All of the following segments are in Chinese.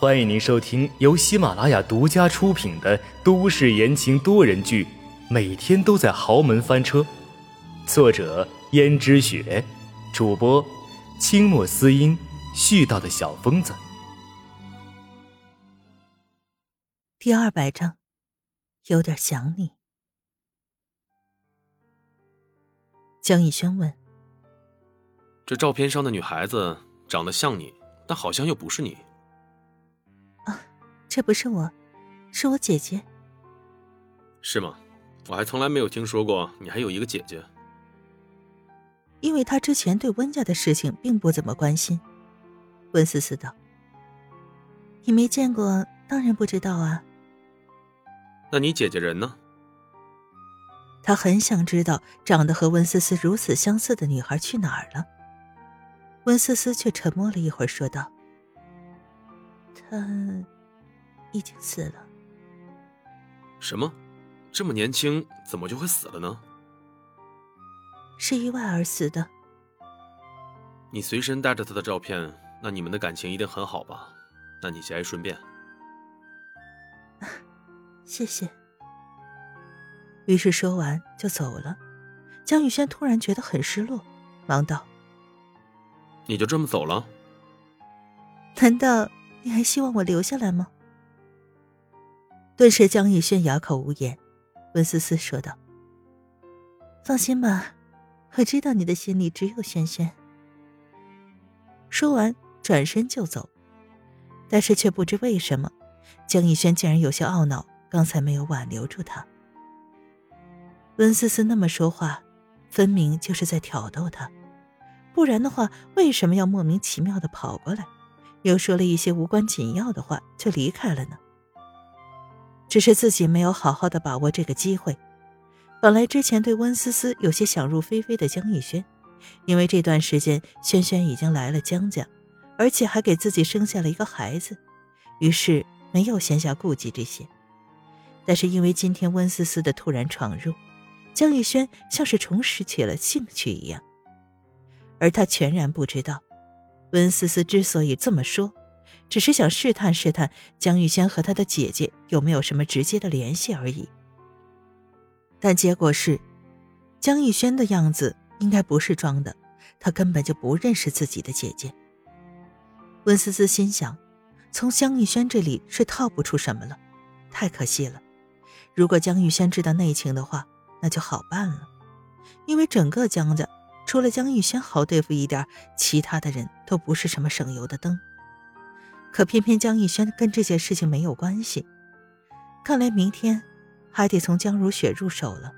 欢迎您收听由喜马拉雅独家出品的都市言情多人剧《每天都在豪门翻车》，作者：胭脂雪，主播：清墨思音，絮叨的小疯子。第二百章，有点想你。江逸轩问：“这照片上的女孩子长得像你，但好像又不是你。”啊，这不是我，是我姐姐。是吗？我还从来没有听说过你还有一个姐姐。因为他之前对温家的事情并不怎么关心。温思思道：“你没见过，当然不知道啊。”那你姐姐人呢？他很想知道长得和温思思如此相似的女孩去哪儿了。温思思却沉默了一会儿，说道：“她已经死了。”什么？这么年轻，怎么就会死了呢？是意外而死的。你随身带着他的照片，那你们的感情一定很好吧？那你节哀顺变。谢谢。于是说完就走了，江雨轩突然觉得很失落，忙道：“你就这么走了？难道你还希望我留下来吗？”顿时，江逸轩哑口无言。温思思说道：“放心吧，我知道你的心里只有轩轩。”说完，转身就走，但是却不知为什么，江逸轩竟然有些懊恼，刚才没有挽留住他。温思思那么说话，分明就是在挑逗他，不然的话，为什么要莫名其妙的跑过来，又说了一些无关紧要的话就离开了呢？只是自己没有好好的把握这个机会。本来之前对温思思有些想入非非的江逸轩，因为这段时间轩轩已经来了江家，而且还给自己生下了一个孩子，于是没有闲暇顾及这些。但是因为今天温思思的突然闯入。江逸轩像是重拾起了兴趣一样，而他全然不知道，温思思之所以这么说，只是想试探试探江玉轩和他的姐姐有没有什么直接的联系而已。但结果是，江玉轩的样子应该不是装的，他根本就不认识自己的姐姐。温思思心想，从江玉轩这里是套不出什么了，太可惜了。如果江玉轩知道内情的话，那就好办了，因为整个江家除了江玉轩好对付一点，其他的人都不是什么省油的灯。可偏偏江逸轩跟这件事情没有关系，看来明天还得从江如雪入手了。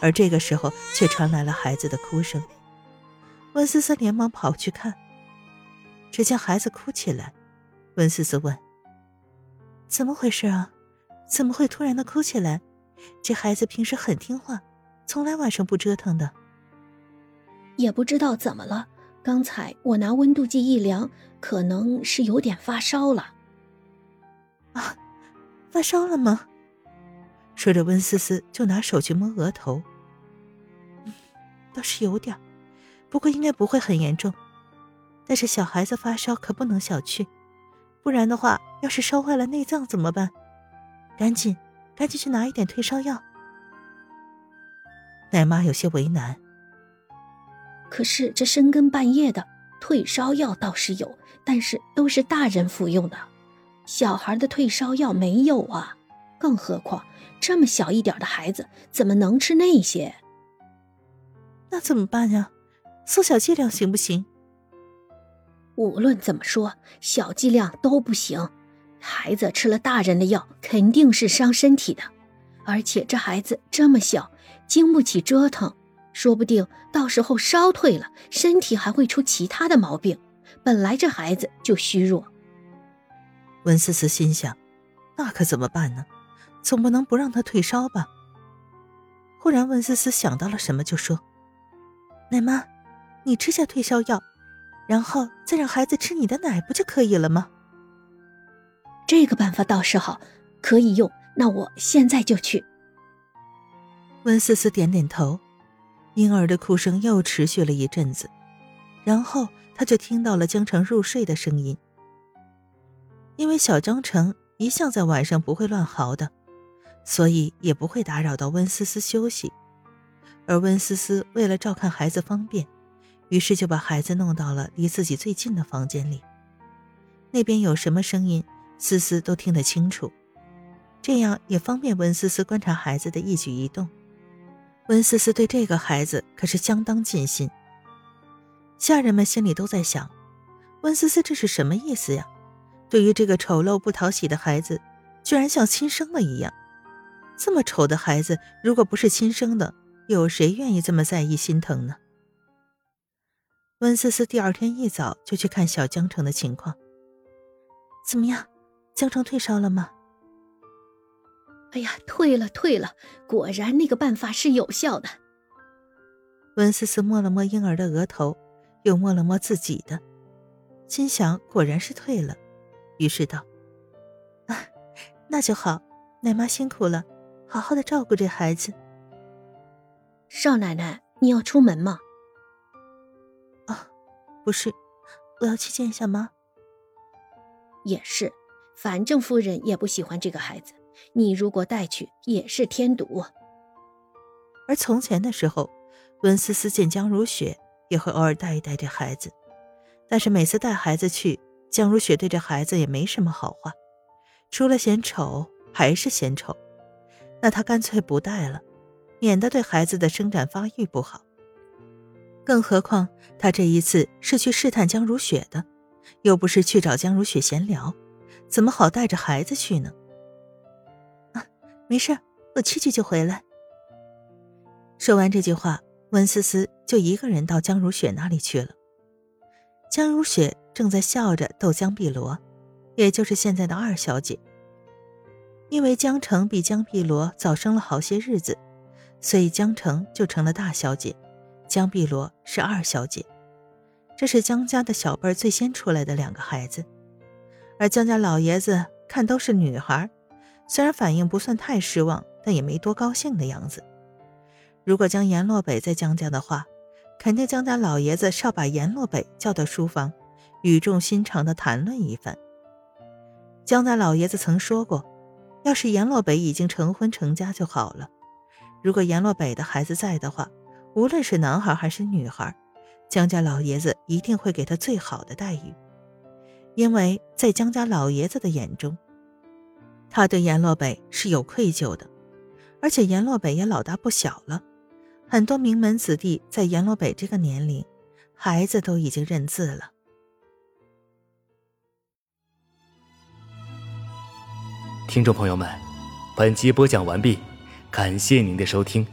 而这个时候却传来了孩子的哭声，温思思连忙跑去看，只见孩子哭起来。温思思问：“怎么回事啊？怎么会突然的哭起来？”这孩子平时很听话，从来晚上不折腾的。也不知道怎么了，刚才我拿温度计一量，可能是有点发烧了。啊，发烧了吗？说着，温思思就拿手去摸额头。倒是有点，不过应该不会很严重。但是小孩子发烧可不能小觑，不然的话，要是烧坏了内脏怎么办？赶紧。赶紧去拿一点退烧药。奶妈有些为难。可是这深更半夜的，退烧药倒是有，但是都是大人服用的，小孩的退烧药没有啊。更何况这么小一点的孩子，怎么能吃那些？那怎么办呀？缩小剂量行不行？无论怎么说，小剂量都不行。孩子吃了大人的药，肯定是伤身体的，而且这孩子这么小，经不起折腾，说不定到时候烧退了，身体还会出其他的毛病。本来这孩子就虚弱。温思思心想，那可怎么办呢？总不能不让他退烧吧？忽然，温思思想到了什么，就说：“奶妈，你吃下退烧药，然后再让孩子吃你的奶，不就可以了吗？”这个办法倒是好，可以用。那我现在就去。温思思点点头，婴儿的哭声又持续了一阵子，然后他就听到了江城入睡的声音。因为小江城一向在晚上不会乱嚎的，所以也不会打扰到温思思休息。而温思思为了照看孩子方便，于是就把孩子弄到了离自己最近的房间里。那边有什么声音，思思都听得清楚，这样也方便温思思观察孩子的一举一动。温思思对这个孩子可是相当尽心。下人们心里都在想：温思思这是什么意思呀？对于这个丑陋不讨喜的孩子，居然像亲生的一样。这么丑的孩子，如果不是亲生的，有谁愿意这么在意心疼呢？温思思第二天一早就去看小江城的情况。怎么样，江城退烧了吗？哎呀，退了，退了！果然那个办法是有效的。温思思摸了摸婴儿的额头，又摸了摸自己的，心想果然是退了，于是道：“啊，那就好，奶妈辛苦了，好好的照顾这孩子。”少奶奶，你要出门吗？啊，不是，我要去见一下妈。也是，反正夫人也不喜欢这个孩子。你如果带去也是添堵。而从前的时候，温思思见江如雪也会偶尔带一带这孩子，但是每次带孩子去，江如雪对这孩子也没什么好话，除了嫌丑还是嫌丑。那她干脆不带了，免得对孩子的生长发育不好。更何况她这一次是去试探江如雪的，又不是去找江如雪闲聊，怎么好带着孩子去呢？没事，我去去就回来。说完这句话，温思思就一个人到江如雪那里去了。江如雪正在笑着逗江碧罗，也就是现在的二小姐。因为江城比江碧罗早生了好些日子，所以江城就成了大小姐，江碧罗是二小姐。这是江家的小辈最先出来的两个孩子，而江家老爷子看都是女孩。虽然反应不算太失望，但也没多高兴的样子。如果将阎洛北在江家的话，肯定江家老爷子是要把阎洛北叫到书房，语重心长地谈论一番。江家老爷子曾说过，要是阎洛北已经成婚成家就好了。如果阎洛北的孩子在的话，无论是男孩还是女孩，江家老爷子一定会给他最好的待遇，因为在江家老爷子的眼中。他对阎洛北是有愧疚的，而且阎洛北也老大不小了，很多名门子弟在阎洛北这个年龄，孩子都已经认字了。听众朋友们，本集播讲完毕，感谢您的收听。